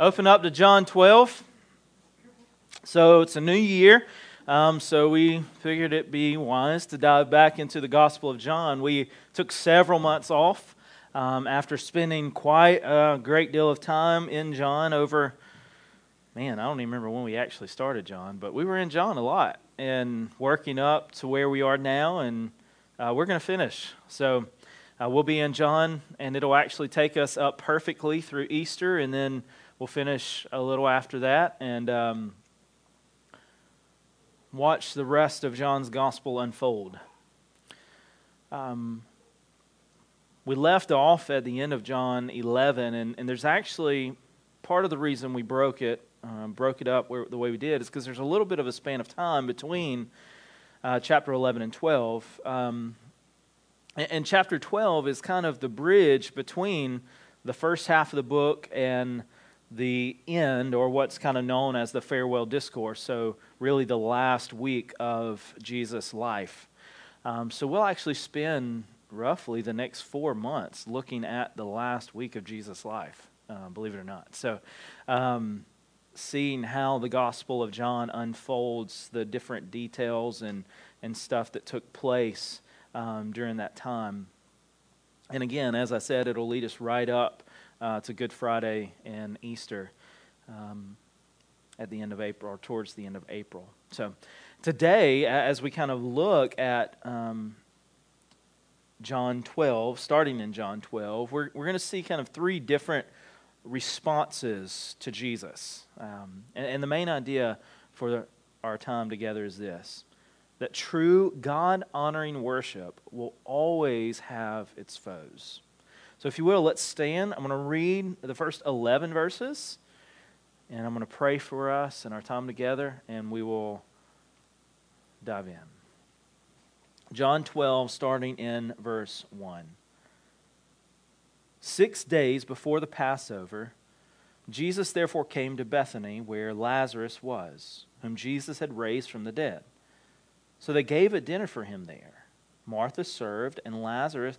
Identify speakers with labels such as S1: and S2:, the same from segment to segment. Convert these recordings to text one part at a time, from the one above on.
S1: Open up to John 12. So it's a new year. Um, so we figured it'd be wise to dive back into the Gospel of John. We took several months off um, after spending quite a great deal of time in John over, man, I don't even remember when we actually started John, but we were in John a lot and working up to where we are now, and uh, we're going to finish. So uh, we'll be in John, and it'll actually take us up perfectly through Easter, and then we'll finish a little after that and um, watch the rest of John's gospel unfold. Um, we left off at the end of John 11, and, and there's actually part of the reason we broke it, um, broke it up where, the way we did, is because there's a little bit of a span of time between uh, chapter 11 and 12. Um, and, and chapter 12 is kind of the bridge between the first half of the book and the end, or what's kind of known as the farewell discourse. So, really, the last week of Jesus' life. Um, so, we'll actually spend roughly the next four months looking at the last week of Jesus' life, uh, believe it or not. So, um, seeing how the Gospel of John unfolds, the different details and, and stuff that took place um, during that time. And again, as I said, it'll lead us right up uh, to Good Friday and Easter um, at the end of April or towards the end of April. So today, as we kind of look at um, John 12, starting in John 12, we're, we're going to see kind of three different responses to Jesus. Um, and, and the main idea for our time together is this that true God honoring worship will always have its foes. So, if you will, let's stand. I'm going to read the first 11 verses, and I'm going to pray for us and our time together, and we will dive in. John 12, starting in verse 1. Six days before the Passover, Jesus therefore came to Bethany, where Lazarus was, whom Jesus had raised from the dead. So they gave a dinner for him there. Martha served, and Lazarus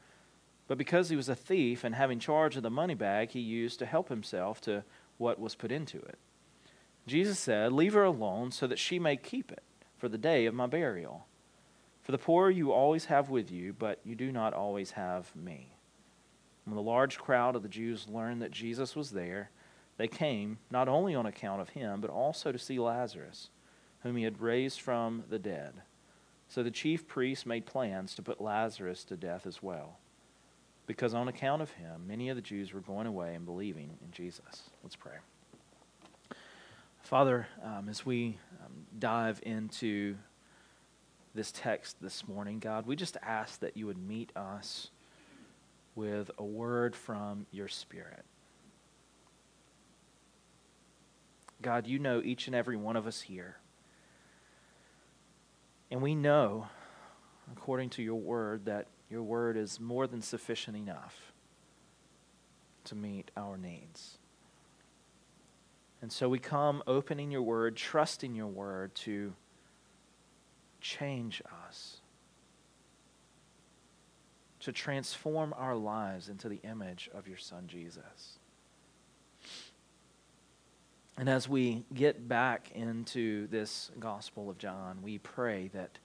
S1: but because he was a thief and having charge of the money bag, he used to help himself to what was put into it. Jesus said, Leave her alone so that she may keep it for the day of my burial. For the poor you always have with you, but you do not always have me. When the large crowd of the Jews learned that Jesus was there, they came not only on account of him, but also to see Lazarus, whom he had raised from the dead. So the chief priests made plans to put Lazarus to death as well because on account of him, many of the Jews were going away and believing in Jesus. Let's pray. Father, um, as we um, dive into this text this morning, God, we just ask that you would meet us with a word from your Spirit. God, you know each and every one of us here. And we know, according to your word, that your word is more than sufficient enough to meet our needs. And so we come opening your word, trusting your word to change us, to transform our lives into the image of your Son, Jesus. And as we get back into this Gospel of John, we pray that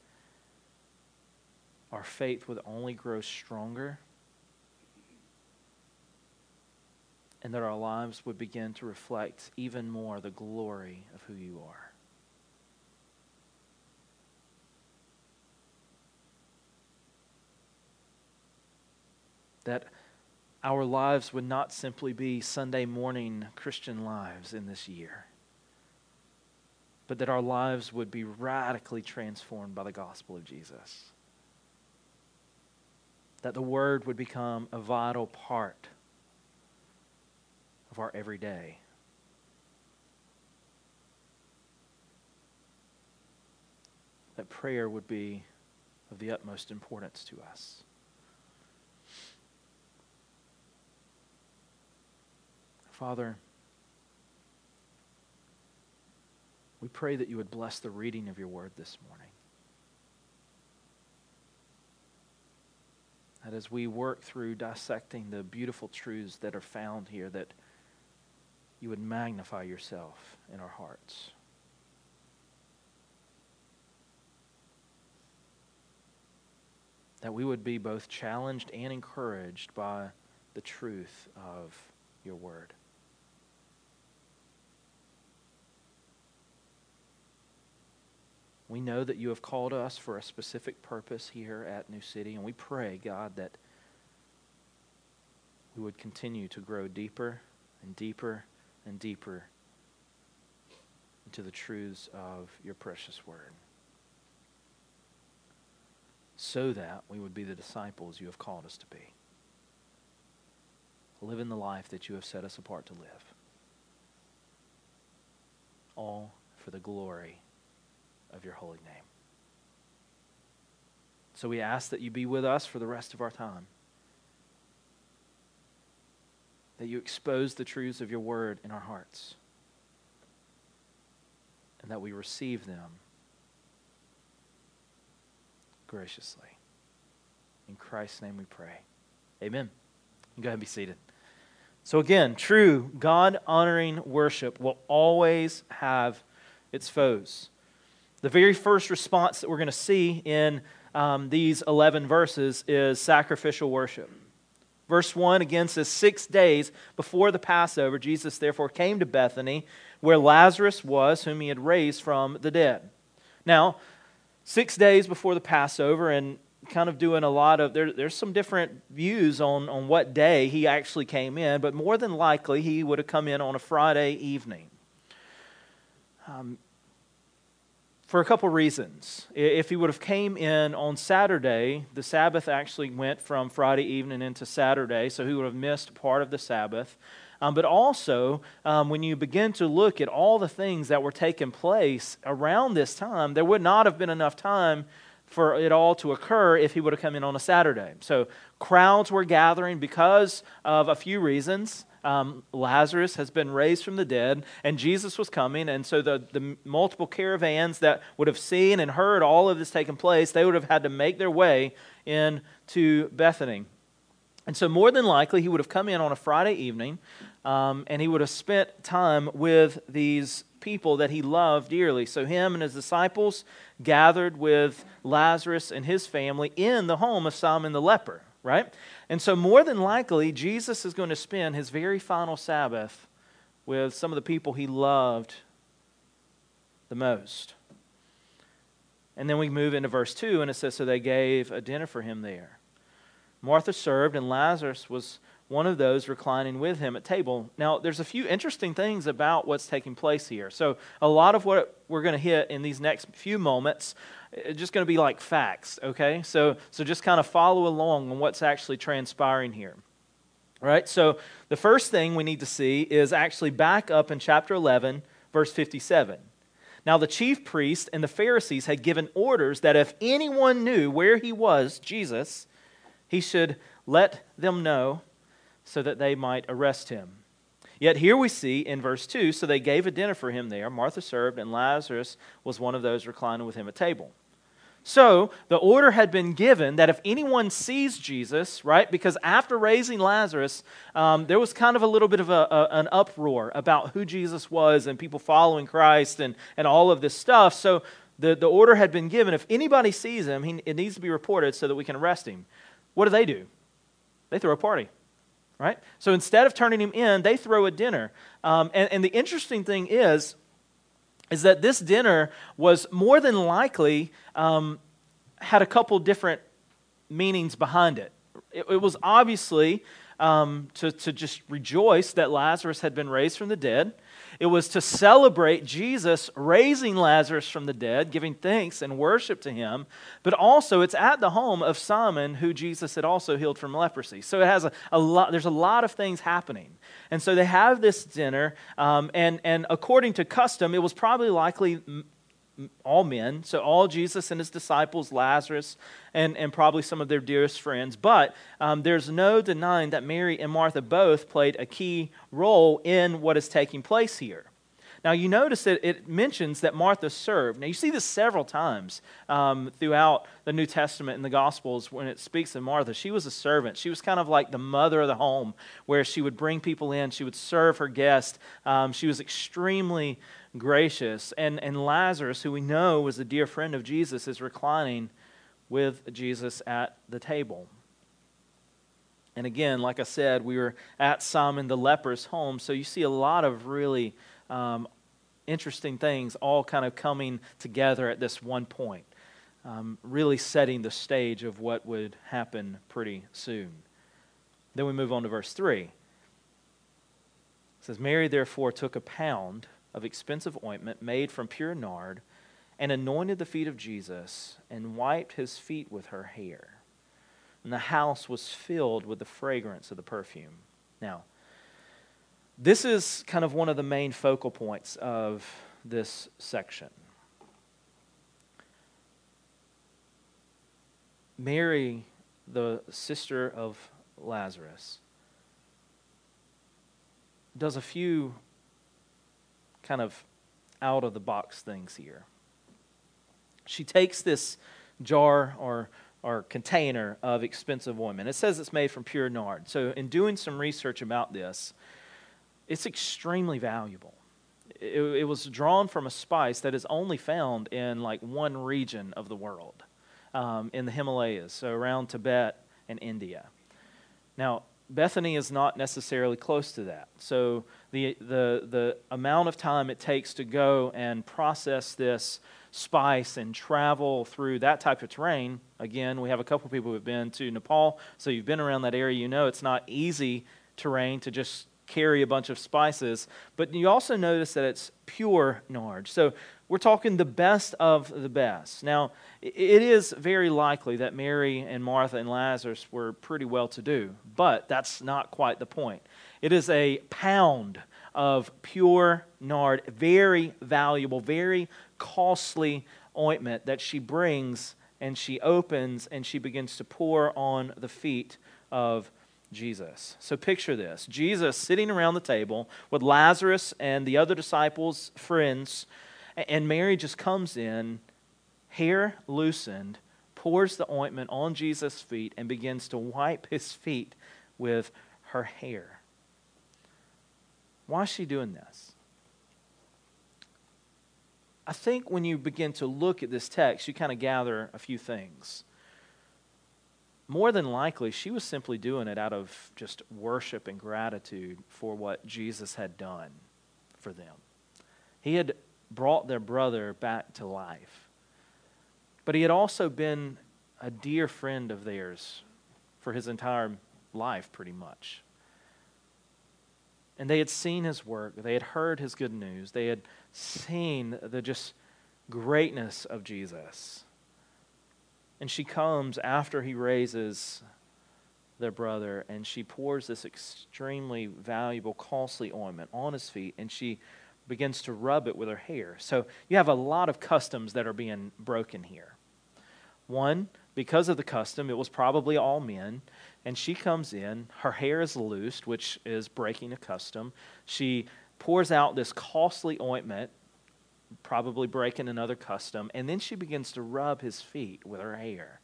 S1: our faith would only grow stronger and that our lives would begin to reflect even more the glory of who you are. That our lives would not simply be Sunday morning Christian lives in this year, but that our lives would be radically transformed by the gospel of Jesus that the Word would become a vital part of our everyday. That prayer would be of the utmost importance to us. Father, we pray that you would bless the reading of your word this morning. That as we work through dissecting the beautiful truths that are found here, that you would magnify yourself in our hearts. That we would be both challenged and encouraged by the truth of your word. We know that you have called us for a specific purpose here at New City, and we pray, God, that we would continue to grow deeper and deeper and deeper into the truths of your precious word, so that we would be the disciples you have called us to be. Living the life that you have set us apart to live. All for the glory of your holy name. So we ask that you be with us for the rest of our time. That you expose the truths of your word in our hearts. And that we receive them graciously. In Christ's name we pray. Amen. Go ahead and be seated. So, again, true God honoring worship will always have its foes. The very first response that we're going to see in um, these 11 verses is sacrificial worship. Verse 1 again says, Six days before the Passover, Jesus therefore came to Bethany, where Lazarus was, whom he had raised from the dead. Now, six days before the Passover, and kind of doing a lot of, there, there's some different views on, on what day he actually came in, but more than likely he would have come in on a Friday evening. Um, for a couple reasons. If he would have came in on Saturday, the Sabbath actually went from Friday evening into Saturday, so he would have missed part of the Sabbath. Um, but also, um, when you begin to look at all the things that were taking place around this time, there would not have been enough time for it all to occur if he would have come in on a Saturday. So crowds were gathering because of a few reasons um, Lazarus has been raised from the dead, and Jesus was coming. And so the, the multiple caravans that would have seen and heard all of this taking place, they would have had to make their way into Bethany. And so, more than likely, he would have come in on a Friday evening um, and he would have spent time with these people that he loved dearly. So, him and his disciples gathered with Lazarus and his family in the home of Simon the leper, right? And so, more than likely, Jesus is going to spend his very final Sabbath with some of the people he loved the most. And then we move into verse 2, and it says, So they gave a dinner for him there. Martha served, and Lazarus was one of those reclining with him at table. Now, there's a few interesting things about what's taking place here. So, a lot of what we're going to hit in these next few moments it's just going to be like facts, okay? So, so just kind of follow along on what's actually transpiring here. All right, so the first thing we need to see is actually back up in chapter 11, verse 57. Now, the chief priest and the Pharisees had given orders that if anyone knew where he was, Jesus, he should let them know so that they might arrest him. Yet here we see in verse 2 so they gave a dinner for him there. Martha served, and Lazarus was one of those reclining with him at table. So the order had been given that if anyone sees Jesus, right, because after raising Lazarus, um, there was kind of a little bit of a, a, an uproar about who Jesus was and people following Christ and, and all of this stuff. So the, the order had been given if anybody sees him, he, it needs to be reported so that we can arrest him. What do they do? They throw a party right? So instead of turning him in, they throw a dinner. Um, and, and the interesting thing is, is that this dinner was more than likely um, had a couple different meanings behind it. It, it was obviously um, to, to just rejoice that Lazarus had been raised from the dead. It was to celebrate Jesus raising Lazarus from the dead, giving thanks and worship to him. But also, it's at the home of Simon, who Jesus had also healed from leprosy. So it has a, a lot. There's a lot of things happening, and so they have this dinner. Um, and and according to custom, it was probably likely all men, so all Jesus and his disciples, Lazarus, and, and probably some of their dearest friends. But um, there's no denying that Mary and Martha both played a key role in what is taking place here. Now, you notice that it mentions that Martha served. Now, you see this several times um, throughout the New Testament and the Gospels when it speaks of Martha. She was a servant. She was kind of like the mother of the home, where she would bring people in, she would serve her guests. Um, she was extremely gracious. And, and Lazarus, who we know was a dear friend of Jesus, is reclining with Jesus at the table. And again, like I said, we were at Simon the leper's home, so you see a lot of really um, interesting things all kind of coming together at this one point, um, really setting the stage of what would happen pretty soon. Then we move on to verse 3. It says, Mary therefore took a pound of expensive ointment made from pure nard and anointed the feet of Jesus and wiped his feet with her hair. And the house was filled with the fragrance of the perfume. Now, this is kind of one of the main focal points of this section. Mary, the sister of Lazarus, does a few kind of out of the box things here. She takes this jar or, or container of expensive ointment. It says it's made from pure nard. So, in doing some research about this, it's extremely valuable. It, it, was drawn from a spice that is only found in like one region of the world, um, in the Himalayas, so around Tibet and India. Now, Bethany is not necessarily close to that. So the, the, the amount of time it takes to go and process this spice and travel through that type of terrain, again, we have a couple people who have been to Nepal, so you've been around that area, you know it's not easy terrain to just carry a bunch of spices, but you also notice that it's pure nard. So we're talking the best of the best. Now, it is very likely that Mary and Martha and Lazarus were pretty well to do, but that's not quite the point. It is a pound of pure nard, very valuable, very costly ointment that she brings and she opens and she begins to pour on the feet of Jesus. So picture this Jesus sitting around the table with Lazarus and the other disciples' friends, and Mary just comes in, hair loosened, pours the ointment on Jesus' feet, and begins to wipe his feet with her hair. Why is she doing this? I think when you begin to look at this text, you kind of gather a few things more than likely, she was simply doing it out of just worship and gratitude for what Jesus had done for them. He had brought their brother back to life, but he had also been a dear friend of theirs for his entire life, pretty much. And they had seen his work, they had heard his good news, they had seen the just greatness of Jesus. And she comes after he raises their brother and she pours this extremely valuable, costly ointment on his feet and she begins to rub it with her hair. So you have a lot of customs that are being broken here. One, because of the custom, it was probably all men. And she comes in, her hair is loosed, which is breaking a custom. She pours out this costly ointment probably breaking another custom, and then she begins to rub his feet with her hair.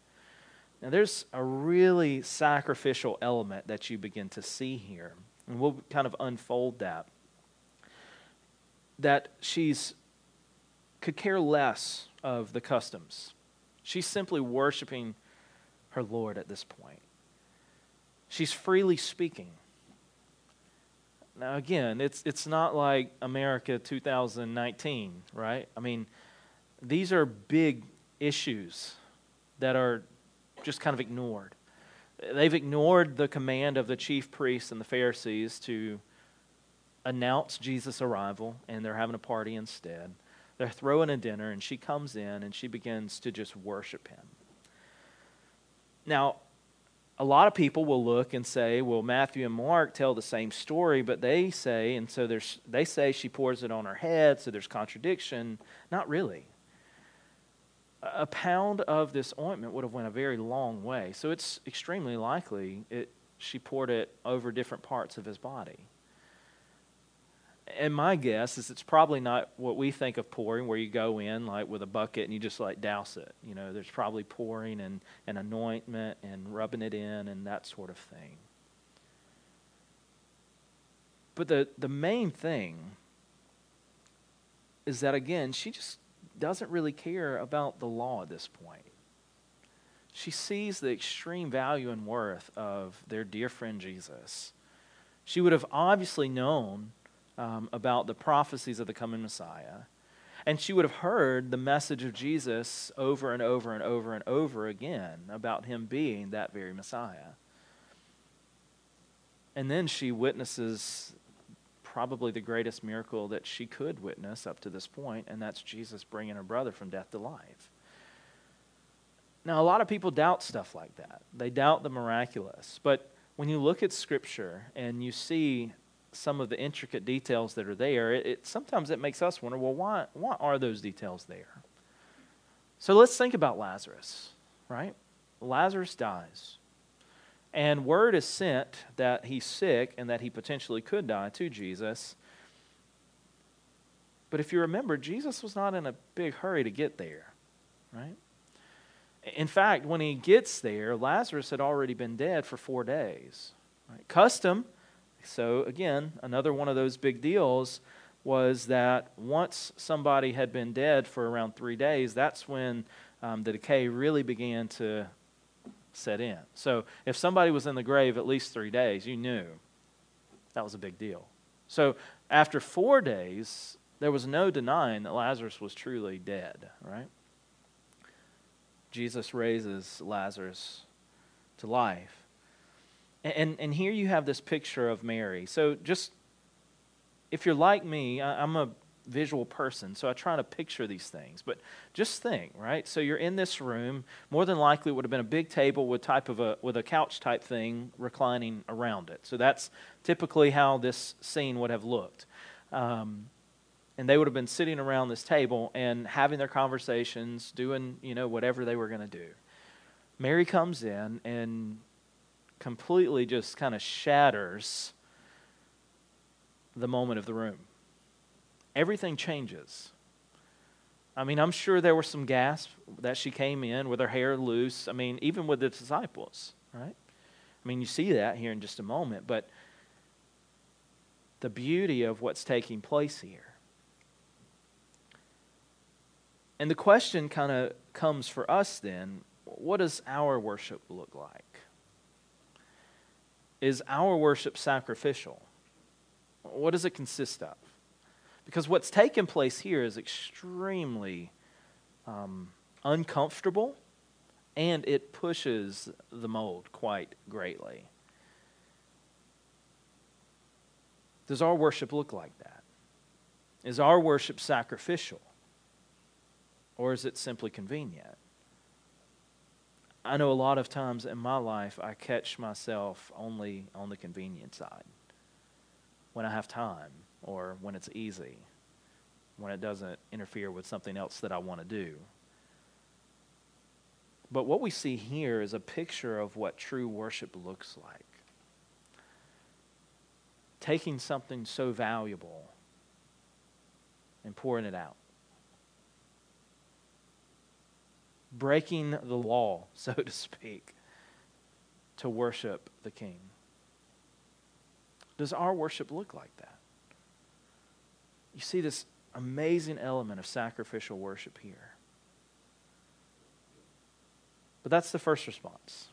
S1: Now, there's a really sacrificial element that you begin to see here, and we'll kind of unfold that. That she's could care less of the customs. She's simply worshiping her Lord at this point. She's freely speaking. Now, again, it's, it's not like America 2019, right? I mean, these are big issues that are just kind of ignored. They've ignored the command of the chief priests and the Pharisees to announce Jesus' arrival, and they're having a party instead. They're throwing a dinner, and she comes in and she begins to just worship him. Now, a lot of people will look and say, well, Matthew and Mark tell the same story, but they say, and so there's, they say she pours it on her head, so there's contradiction. Not really. a pound of this ointment would have went a very long way. So it's extremely likely it, she poured it over different parts of his body. And my guess is it's probably not what we think of pouring, where you go in like with a bucket and you just like douse it. You know, there's probably pouring and, and anointment and rubbing it in and that sort of thing. But the, the main thing is that, again, she just doesn't really care about the law at this point. She sees the extreme value and worth of their dear friend Jesus. She would have obviously known um, about the prophecies of the coming Messiah. And she would have heard the message of Jesus over and over and over and over again about him being that very Messiah. And then she witnesses probably the greatest miracle that she could witness up to this point, and that's Jesus bringing her brother from death to life. Now, a lot of people doubt stuff like that. They doubt the miraculous. But when you look at Scripture and you see some of the intricate details that are there, it, it, sometimes it makes us wonder well, why, why are those details there? So let's think about Lazarus, right? Lazarus dies. And word is sent that he's sick and that he potentially could die to Jesus. But if you remember, Jesus was not in a big hurry to get there, right? In fact, when he gets there, Lazarus had already been dead for four days. Right? Custom, so again, another one of those big deals was that once somebody had been dead for around three days, that's when um, the decay really began to set in. So if somebody was in the grave at least three days, you knew that was a big deal. So after four days, there was no denying that Lazarus was truly dead, right? Jesus raises Lazarus to life. And, and, here you have this picture of Mary. So just, if you're like me, I'm a visual person, so I try to picture these things. But just think, right? So you're in this room. More than likely, it would have been a big table with type of a with a couch type thing reclining around it. So that's typically how this scene would have looked. Um, and they would have been sitting around this table and having their conversations, doing you know whatever they were going to do. Mary comes in and completely just kind of shatters the moment of the room everything changes. I mean, I'm sure there were some gasps that she came in with her hair loose. I mean, even with the disciples, right? I mean, you see that here in just a moment, but the beauty of what's taking place here. And the question kind of comes for us then what does our worship look like? Is our worship sacrificial? What does it consist of? Because what's taken place here is extremely um, uncomfortable and it pushes the mold quite greatly. Does our worship look like that? Is our worship sacrificial? Or is it simply convenient? I know a lot of times in my life I catch myself only on the convenient side when I have time or when it's easy, when it doesn't interfere with something else that I want to do. But what we see here is a picture of what true worship looks like. Taking something so valuable and pouring it out. Breaking the law, so to speak, to worship the King. Does our worship look like that? You see this amazing element of sacrificial worship here. But that's the first response.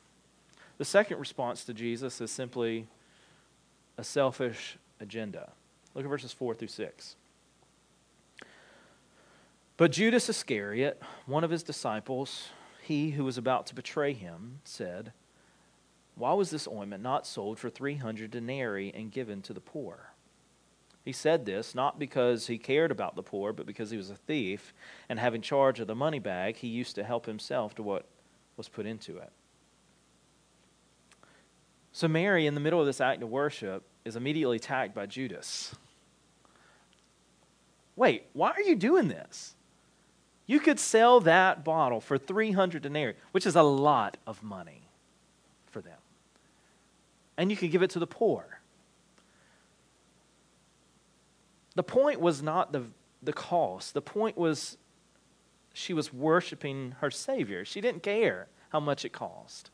S1: The second response to Jesus is simply a selfish agenda. Look at verses 4 through 6. But Judas Iscariot, one of his disciples, he who was about to betray him, said, Why was this ointment not sold for 300 denarii and given to the poor? He said this not because he cared about the poor, but because he was a thief, and having charge of the money bag, he used to help himself to what was put into it. So, Mary, in the middle of this act of worship, is immediately attacked by Judas. Wait, why are you doing this? You could sell that bottle for 300 denarii, which is a lot of money for them. And you could give it to the poor. The point was not the, the cost, the point was she was worshiping her Savior. She didn't care how much it cost.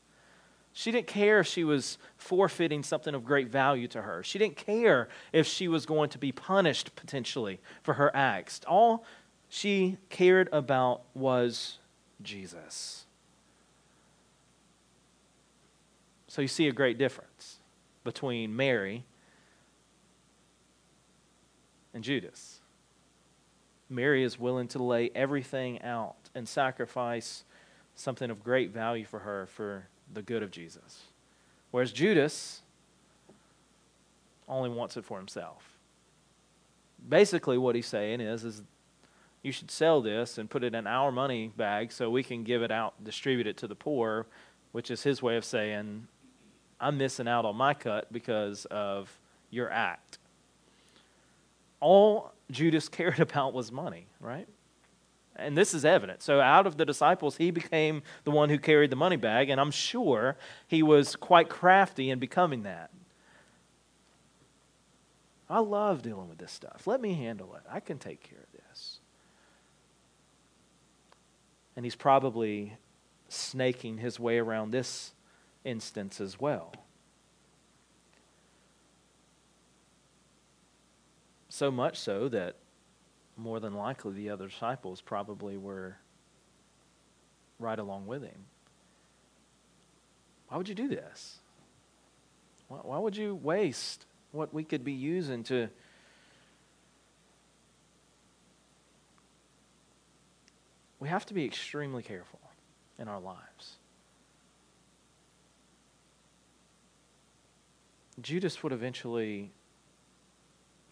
S1: She didn't care if she was forfeiting something of great value to her. She didn't care if she was going to be punished potentially for her acts. All she cared about was Jesus. So you see a great difference between Mary and Judas. Mary is willing to lay everything out and sacrifice something of great value for her for the good of Jesus. Whereas Judas only wants it for himself. Basically, what he's saying is, is you should sell this and put it in our money bag so we can give it out, distribute it to the poor, which is his way of saying, I'm missing out on my cut because of your act. All Judas cared about was money, right? And this is evident. So, out of the disciples, he became the one who carried the money bag, and I'm sure he was quite crafty in becoming that. I love dealing with this stuff. Let me handle it. I can take care of this. And he's probably snaking his way around this instance as well. So much so that more than likely the other disciples probably were right along with him. Why would you do this? Why, would you waste what we could be using to we have to be extremely careful in our lives. Judas would eventually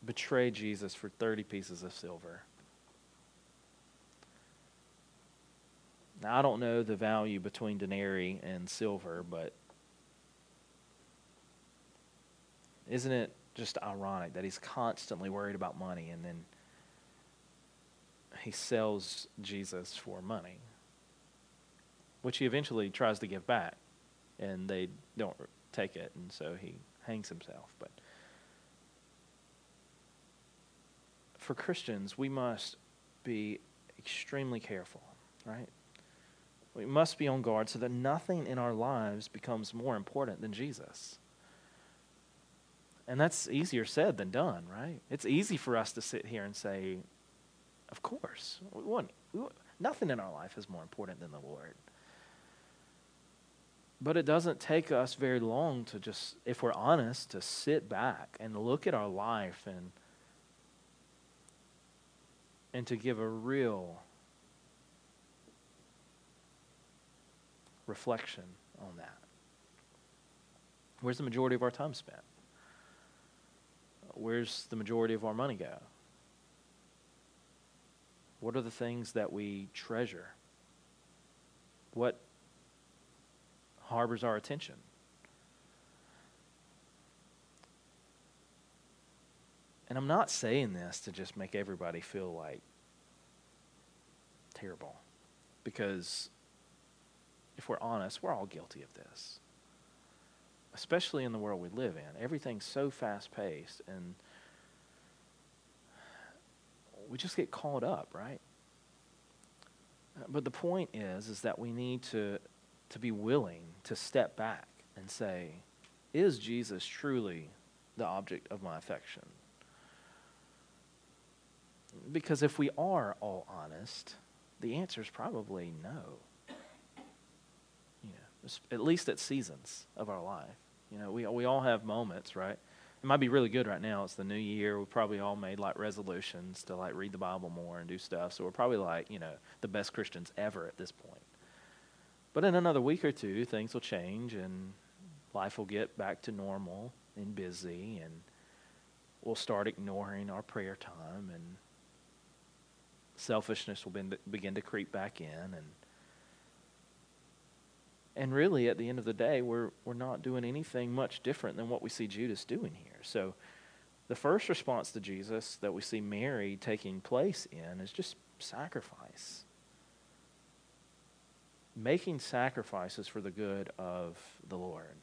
S1: betray Jesus for 30 pieces of silver. Now, I don't know the value between denarii and silver, but isn't it just ironic that he's constantly worried about money and then he sells Jesus for money, which he eventually tries to give back, and they don't take it, and so he hangs himself. But for Christians, we must be extremely careful, right? We must be on guard so that nothing in our lives becomes more important than Jesus. And that's easier said than done, right? It's easy for us to sit here and say, of course, we want, we want, nothing in our life is more important than the Lord. But it doesn't take us very long to just, if we're honest, to sit back and look at our life and and to give a real reflection on that. Where's the majority of our time spent? Where's the majority of our money go? What are the things that we treasure? What harbors our attention? And I'm not saying this to just make everybody feel like terrible. Because if we're honest, we're all guilty of this. Especially in the world we live in. Everything's so fast paced and we just get caught up, right? Uh, but the point is is that we need to to be willing to step back and say, is Jesus truly the object of my affection? Because if we are all honest, the answer is probably no. You know, at least at seasons of our life. You know, we, we all have moments, right? It might be really good right now. It's the new year. We probably all made like resolutions to like read the Bible more and do stuff. So we're probably like, you know, the best Christians ever at this point. But in another week or two, things will change and life will get back to normal and busy and we'll start ignoring our prayer time and selfishness will begin to creep back in and and really at the end of the day we're we're not doing anything much different than what we see Judas doing here. So the first response to Jesus that we see Mary taking place in is just sacrifice. making sacrifices for the good of the Lord.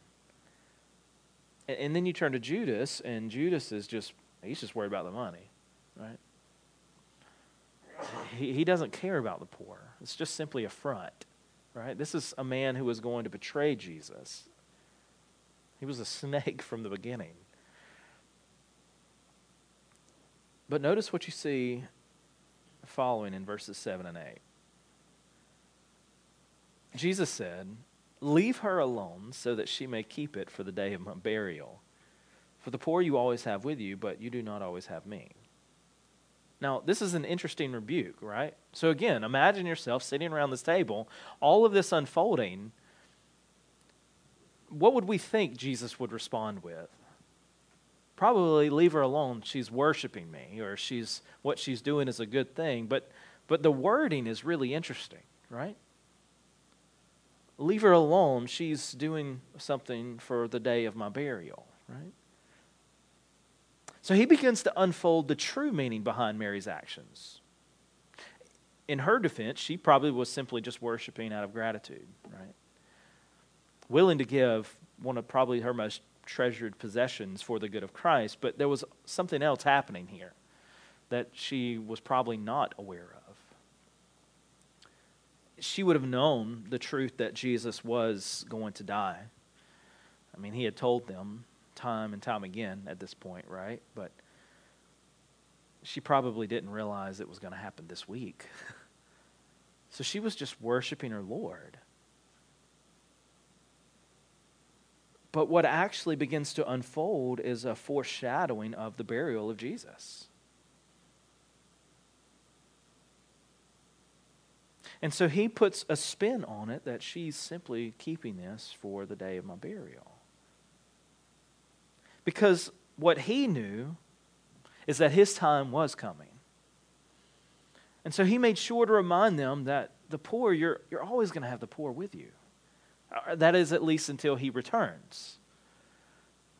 S1: And, and then you turn to Judas, and Judas is just, he's just worried about the money, right? He, he doesn't care about the poor. It's just simply a front, right? This is a man who was going to betray Jesus. He was a snake from the beginning. But notice what you see following in verses 7 and 8. Jesus said, Leave her alone so that she may keep it for the day of my burial. For the poor you always have with you, but you do not always have me. Now, this is an interesting rebuke, right? So, again, imagine yourself sitting around this table, all of this unfolding. What would we think Jesus would respond with? Probably leave her alone. She's worshiping me, or she's what she's doing is a good thing. But, but the wording is really interesting, right? Leave her alone. She's doing something for the day of my burial, right? So he begins to unfold the true meaning behind Mary's actions. In her defense, she probably was simply just worshiping out of gratitude, right? Willing to give one of probably her most treasured possessions for the good of Christ, but there was something else happening here that she was probably not aware of. She would have known the truth that Jesus was going to die. I mean, he had told them time and time again at this point, right? But she probably didn't realize it was going to happen this week. so she was just worshiping her Lord. But what actually begins to unfold is a foreshadowing of the burial of Jesus. And so he puts a spin on it that she's simply keeping this for the day of my burial. Because what he knew is that his time was coming. And so he made sure to remind them that the poor, you're, you're always going to have the poor with you. Uh, that is, at least until he returns,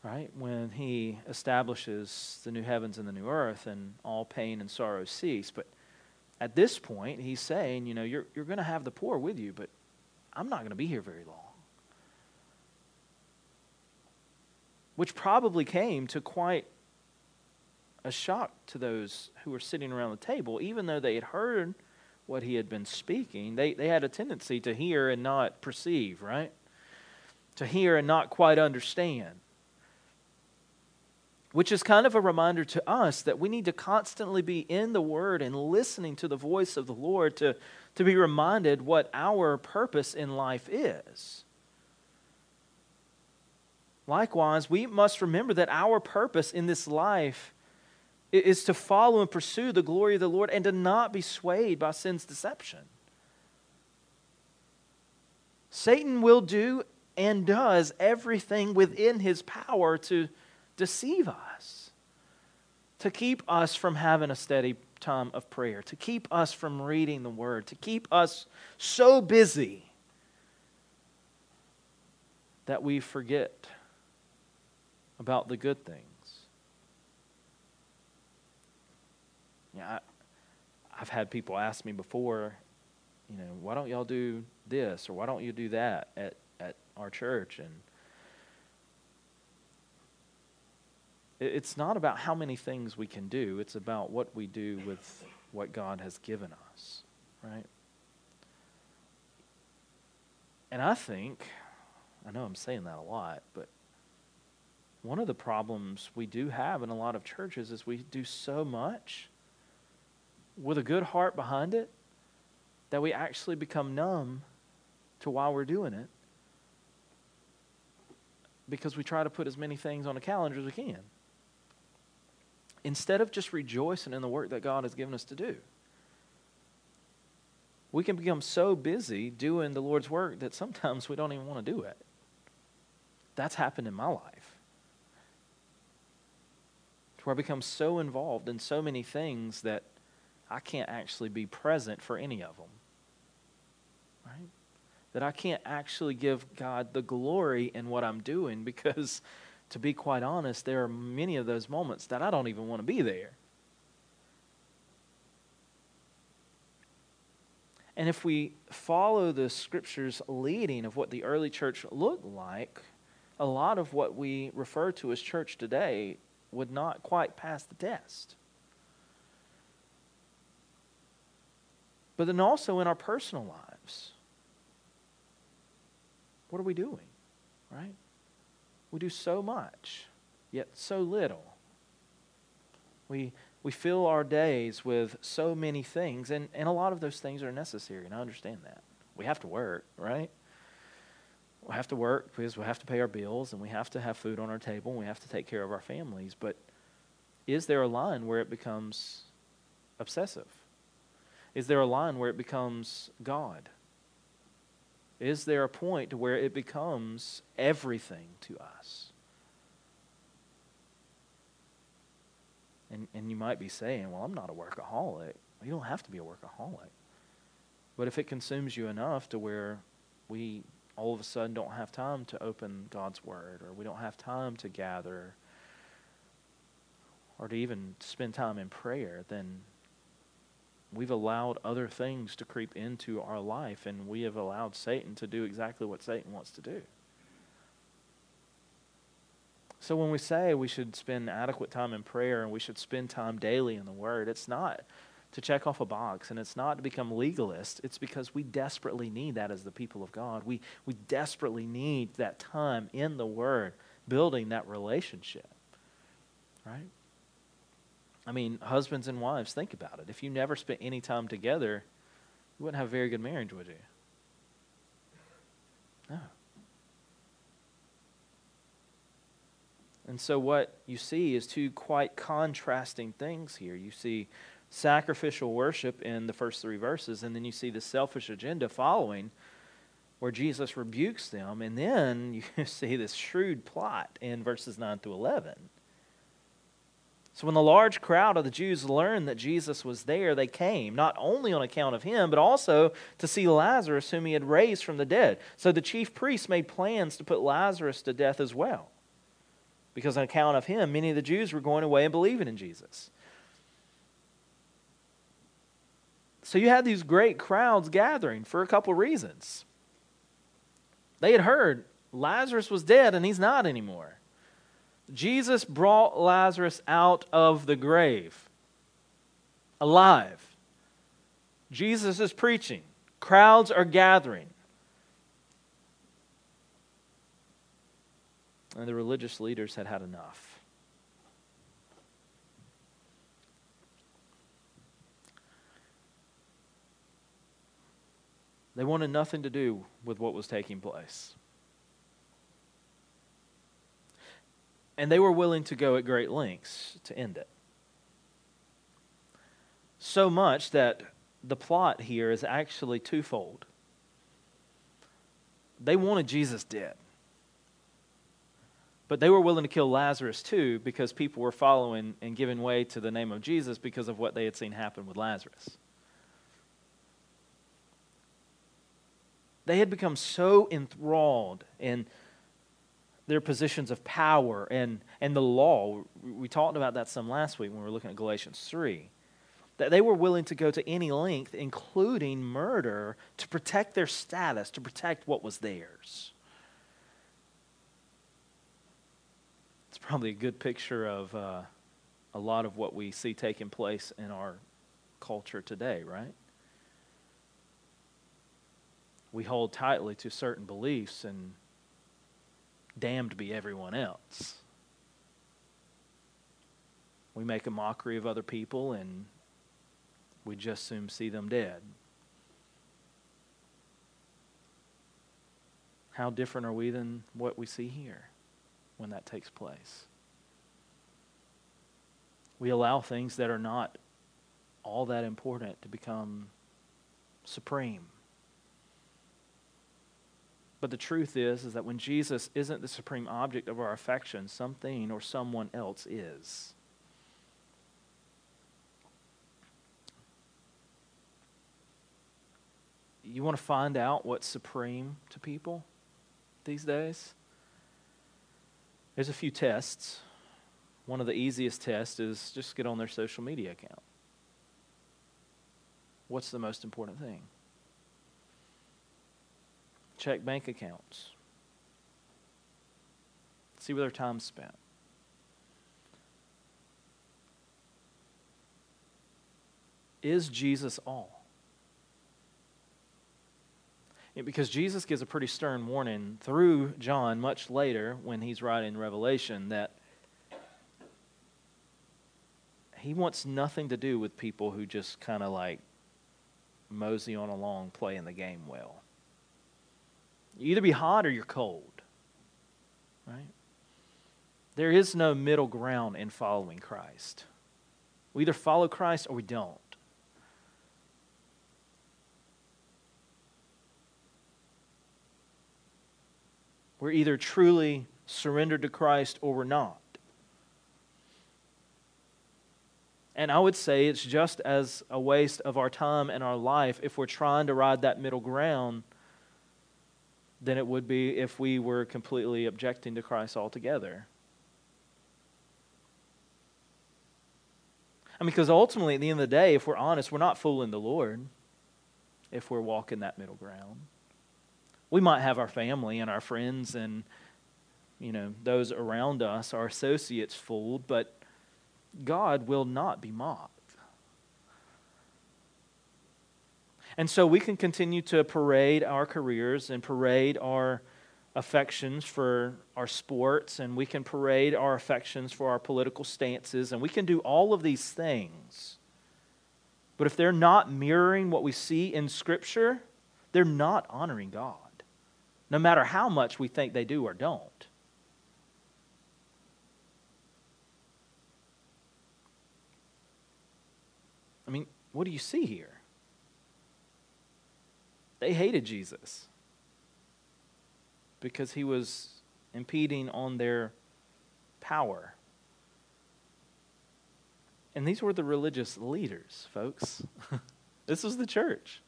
S1: right? When he establishes the new heavens and the new earth and all pain and sorrow cease. But at this point, he's saying, you know, you're, you're going to have the poor with you, but I'm not going to be here very long. Which probably came to quite a shock to those who were sitting around the table, even though they had heard what he had been speaking, they, they had a tendency to hear and not perceive, right? To hear and not quite understand. Which is kind of a reminder to us that we need to constantly be in the Word and listening to the voice of the Lord to, to be reminded what our purpose in life is. Likewise, we must remember that our purpose in this life is to follow and pursue the glory of the Lord and to not be swayed by sin's deception. Satan will do and does everything within his power to deceive us, to keep us from having a steady time of prayer, to keep us from reading the word, to keep us so busy that we forget about the good things. Yeah, I, have had people ask me before, you know, why don't y'all do this or why don't you do that at, at our church? And it's not about how many things we can do, it's about what we do with what God has given us, right? And I think, I know I'm saying that a lot, but one of the problems we do have in a lot of churches is we do so much with a good heart behind it that we actually become numb to why we're doing it because we try to put as many things on a calendar as we can instead of just rejoicing in the work that God has given us to do. We can become so busy doing the Lord's work that sometimes we don't even want to do it. That's happened in my life to where I become so involved in so many things that I can't actually be present for any of them. Right? That I can't actually give God the glory in what I'm doing because, to be quite honest, there are many of those moments that I don't even want to be there. And if we follow the scriptures leading of what the early church looked like, a lot of what we refer to as church today would not quite pass the test. But then also in our personal lives, what are we doing? Right? We do so much, yet so little. We, we fill our days with so many things, and, and a lot of those things are necessary, and I understand that. We have to work, right? We have to work because we have to pay our bills, and we have to have food on our table, and we have to take care of our families. But is there a line where it becomes obsessive? Is there a line where it becomes God? Is there a point where it becomes everything to us? And, and you might be saying, well, I'm not a workaholic. You don't have to be a workaholic. But if it consumes you enough to where we all of a sudden don't have time to open God's Word, or we don't have time to gather, or to even spend time in prayer, then we've allowed other things to creep into our life, and we have allowed Satan to do exactly what Satan wants to do. So when we say we should spend adequate time in prayer and we should spend time daily in the Word, it's not to check off a box and it's not to become legalist. It's because we desperately need that as the people of God. We, we desperately need that time in the Word, building that relationship. Right? I mean, husbands and wives, think about it. If you never spent any time together, you wouldn't have a very good marriage, would you? No. And so, what you see is two quite contrasting things here. You see sacrificial worship in the first three verses, and then you see the selfish agenda following, where Jesus rebukes them, and then you see this shrewd plot in verses 9 through 11. So, when the large crowd of the Jews learned that Jesus was there, they came, not only on account of him, but also to see Lazarus, whom he had raised from the dead. So, the chief priests made plans to put Lazarus to death as well. Because, on account of him, many of the Jews were going away and believing in Jesus. So, you had these great crowds gathering for a couple reasons. They had heard Lazarus was dead and he's not anymore. Jesus brought Lazarus out of the grave alive. Jesus is preaching, crowds are gathering. And the religious leaders had had enough. They wanted nothing to do with what was taking place. And they were willing to go at great lengths to end it. So much that the plot here is actually twofold. They wanted Jesus dead. But they were willing to kill Lazarus too because people were following and giving way to the name of Jesus because of what they had seen happen with Lazarus. They had become so enthralled in their positions of power and, and the law. We talked about that some last week when we were looking at Galatians 3. That they were willing to go to any length, including murder, to protect their status, to protect what was theirs. It's probably a good picture of uh, a lot of what we see taking place in our culture today, right? We hold tightly to certain beliefs and damned be everyone else. We make a mockery of other people and we just soon see them dead. How different are we than what we see here when that takes place? We allow things that are not all that important to become supreme. But the truth is, is that when Jesus isn't the supreme object of our affection, something or someone else is. You want to find out what's supreme to people these days? There's a few tests. One of the easiest tests is just get on their social media account. What's the most important thing? Check bank accounts, see where their time's spent. Is Jesus all? because Jesus gives a pretty stern warning through John much later when he's writing Revelation that he wants nothing to do with people who just kind of like mosey on along playing the game well. You either be hot or you're cold. Right? There is no middle ground in following Christ. We either follow Christ or we don't. We're either truly surrendered to Christ or we're not. And I would say it's just as a waste of our time and our life if we're trying to ride that middle ground than it would be if we were completely objecting to Christ altogether. I mean, because ultimately, at the end of the day, if we're honest, we're not fooling the Lord if we're walking that middle ground. We might have our family and our friends and, you know, those around us, our associates fooled, but God will not be mocked. And so we can continue to parade our careers and parade our affections for our sports, and we can parade our affections for our political stances, and we can do all of these things. But if they're not mirroring what we see in Scripture, they're not honoring God no matter how much we think they do or don't. I mean, what do you see here? They hated Jesus because he was impeding on their power. And these were the religious leaders, folks. this was the church.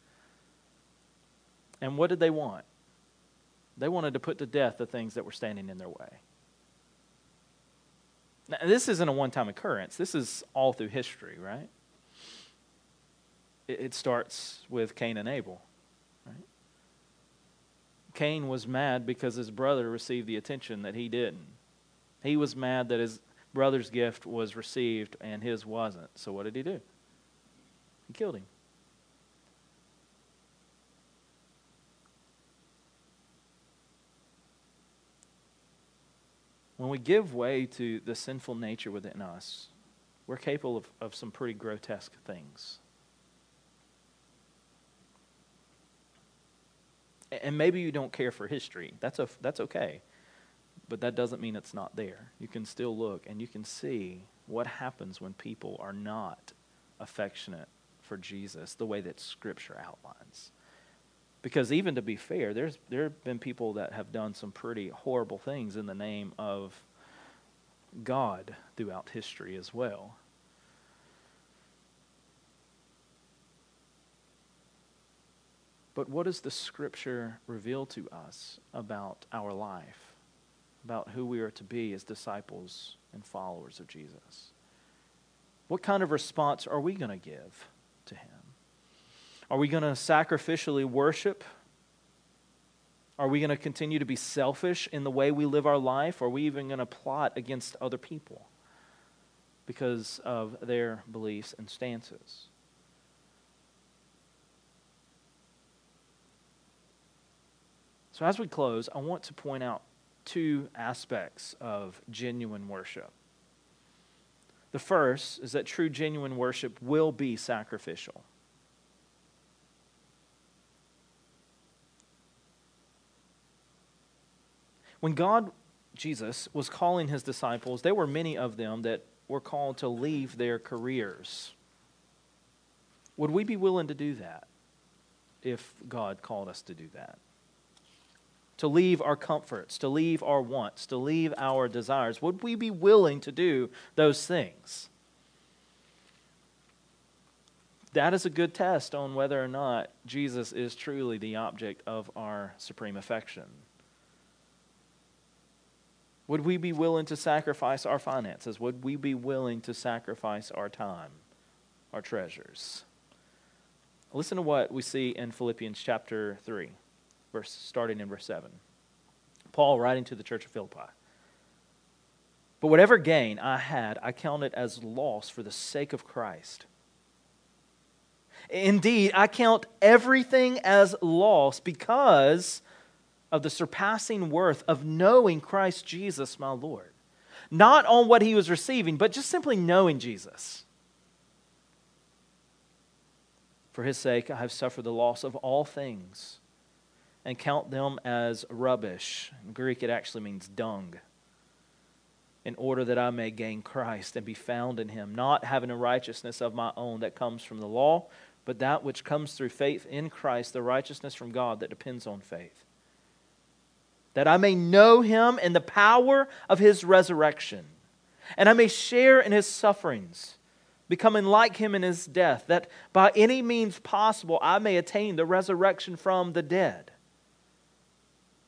S1: And what did they want? They wanted to put to death the things that were standing in their way. Now, this isn't a one time occurrence, this is all through history, right? It, starts with Cain and Abel? Cain was mad because his brother received the attention that he didn't. He was mad that his brother's gift was received and his wasn't. So what did he do? He killed him. when we give way to the sinful nature within us, we're capable of, of some pretty grotesque things. And maybe you don't care for history. That's, a, that's okay. But that doesn't mean it's not there. You can still look and you can see what happens when people are not affectionate for Jesus the way that Scripture outlines. Because even to be fair, there's there have been people that have done some pretty horrible things in the name of God throughout history as well. But what does the scripture reveal to us about our life, about who we are to be as disciples and followers of Jesus? What kind of response are we going to give to him? Are we going to sacrificially worship? Are we going to continue to be selfish in the way we live our life? Are we even going to plot against other people because of their beliefs and stances? So, as we close, I want to point out two aspects of genuine worship. The first is that true, genuine worship will be sacrificial. When God, Jesus, was calling his disciples, there were many of them that were called to leave their careers. Would we be willing to do that if God called us to do that? To leave our comforts, to leave our wants, to leave our desires. Would we be willing to do those things? That is a good test on whether or not Jesus is truly the object of our supreme affection. Would we be willing to sacrifice our finances? Would we be willing to sacrifice our time, our treasures? Listen to what we see in Philippians chapter 3. Verse, starting in verse 7. Paul writing to the church of Philippi. But whatever gain I had, I counted as loss for the sake of Christ. Indeed, I count everything as loss because of the surpassing worth of knowing Christ Jesus, my Lord. Not on what he was receiving, but just simply knowing Jesus. For his sake, I have suffered the loss of all things and count them as rubbish. In Greek, it actually means dung. In order that I may gain Christ and be found in him, not having a righteousness of my own that comes from the law, but that which comes through faith in Christ, the righteousness from God that depends on faith. That I may know him and the power of his resurrection, and I may share in his sufferings becoming like him in his death, that by any means possible I may attain the resurrection from the dead.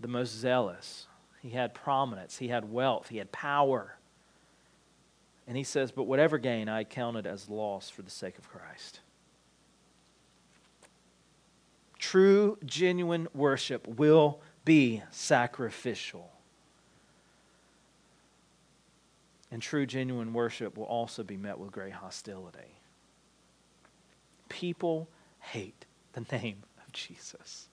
S1: The most zealous, he had prominence, he had wealth, he had power. And he says, But whatever gain I counted as loss for the sake of Christ. True, genuine worship will be sacrificial. And true, genuine worship will also be met with great hostility. People hate the name of Jesus.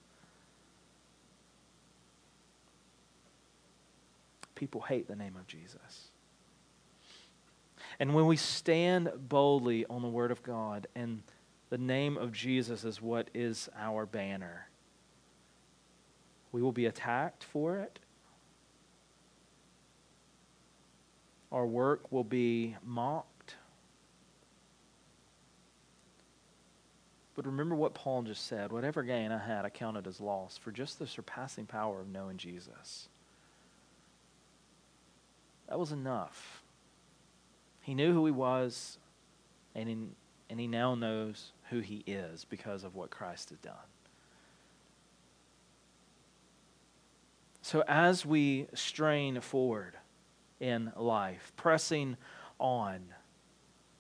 S1: People hate the name of Jesus. And when we stand boldly on the Word of God and the name of Jesus is what is our banner, we will be attacked for it. Our work will be mocked. But remember what Paul just said whatever gain I had, I counted as loss for just the surpassing power of knowing Jesus. That was enough. He knew who he was, and he, and he now knows who he is because of what Christ has done. So, as we strain forward, in life, pressing on.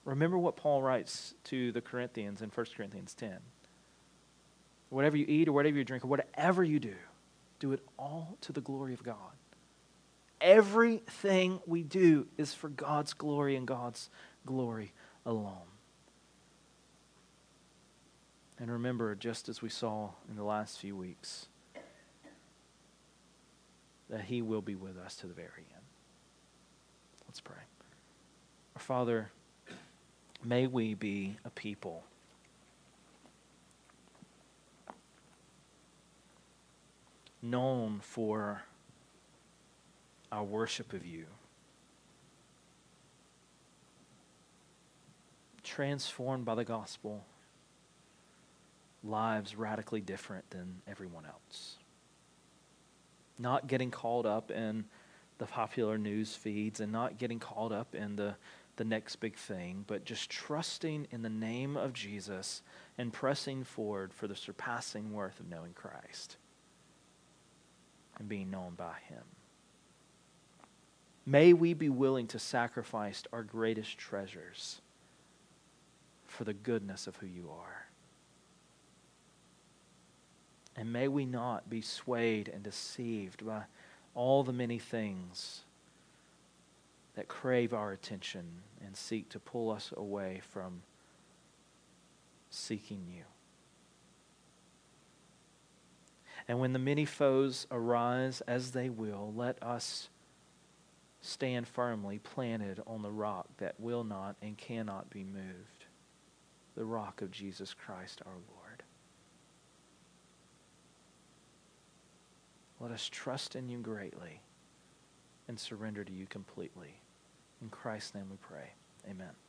S1: Remember what Paul writes to the Corinthians in 1 Corinthians 10. Whatever you eat or whatever you drink or whatever you do, do it all to the glory of God. Everything we do is for God's glory and God's glory alone. And remember, just as we saw in the last few weeks, that He will be with us to the very end. Let's pray. Our Father, may we be a people known for our worship of you. Transformed by the gospel, lives radically different than everyone else. Not getting called up in the popular news feeds and not getting called up in the, the next big thing, but just trusting in the name of Jesus and pressing forward for the surpassing worth of knowing Christ and being known by Him. May we be willing to sacrifice our greatest treasures for the goodness of who you are. And may we not be swayed and deceived by all the many things that crave our attention and seek to pull us away from seeking you. And when the many foes arise, as they will, let us stand firmly planted on the rock that will not and cannot be moved the rock of Jesus Christ our Lord. Let us trust in you greatly and surrender to you completely. In Christ's name we pray. Amen.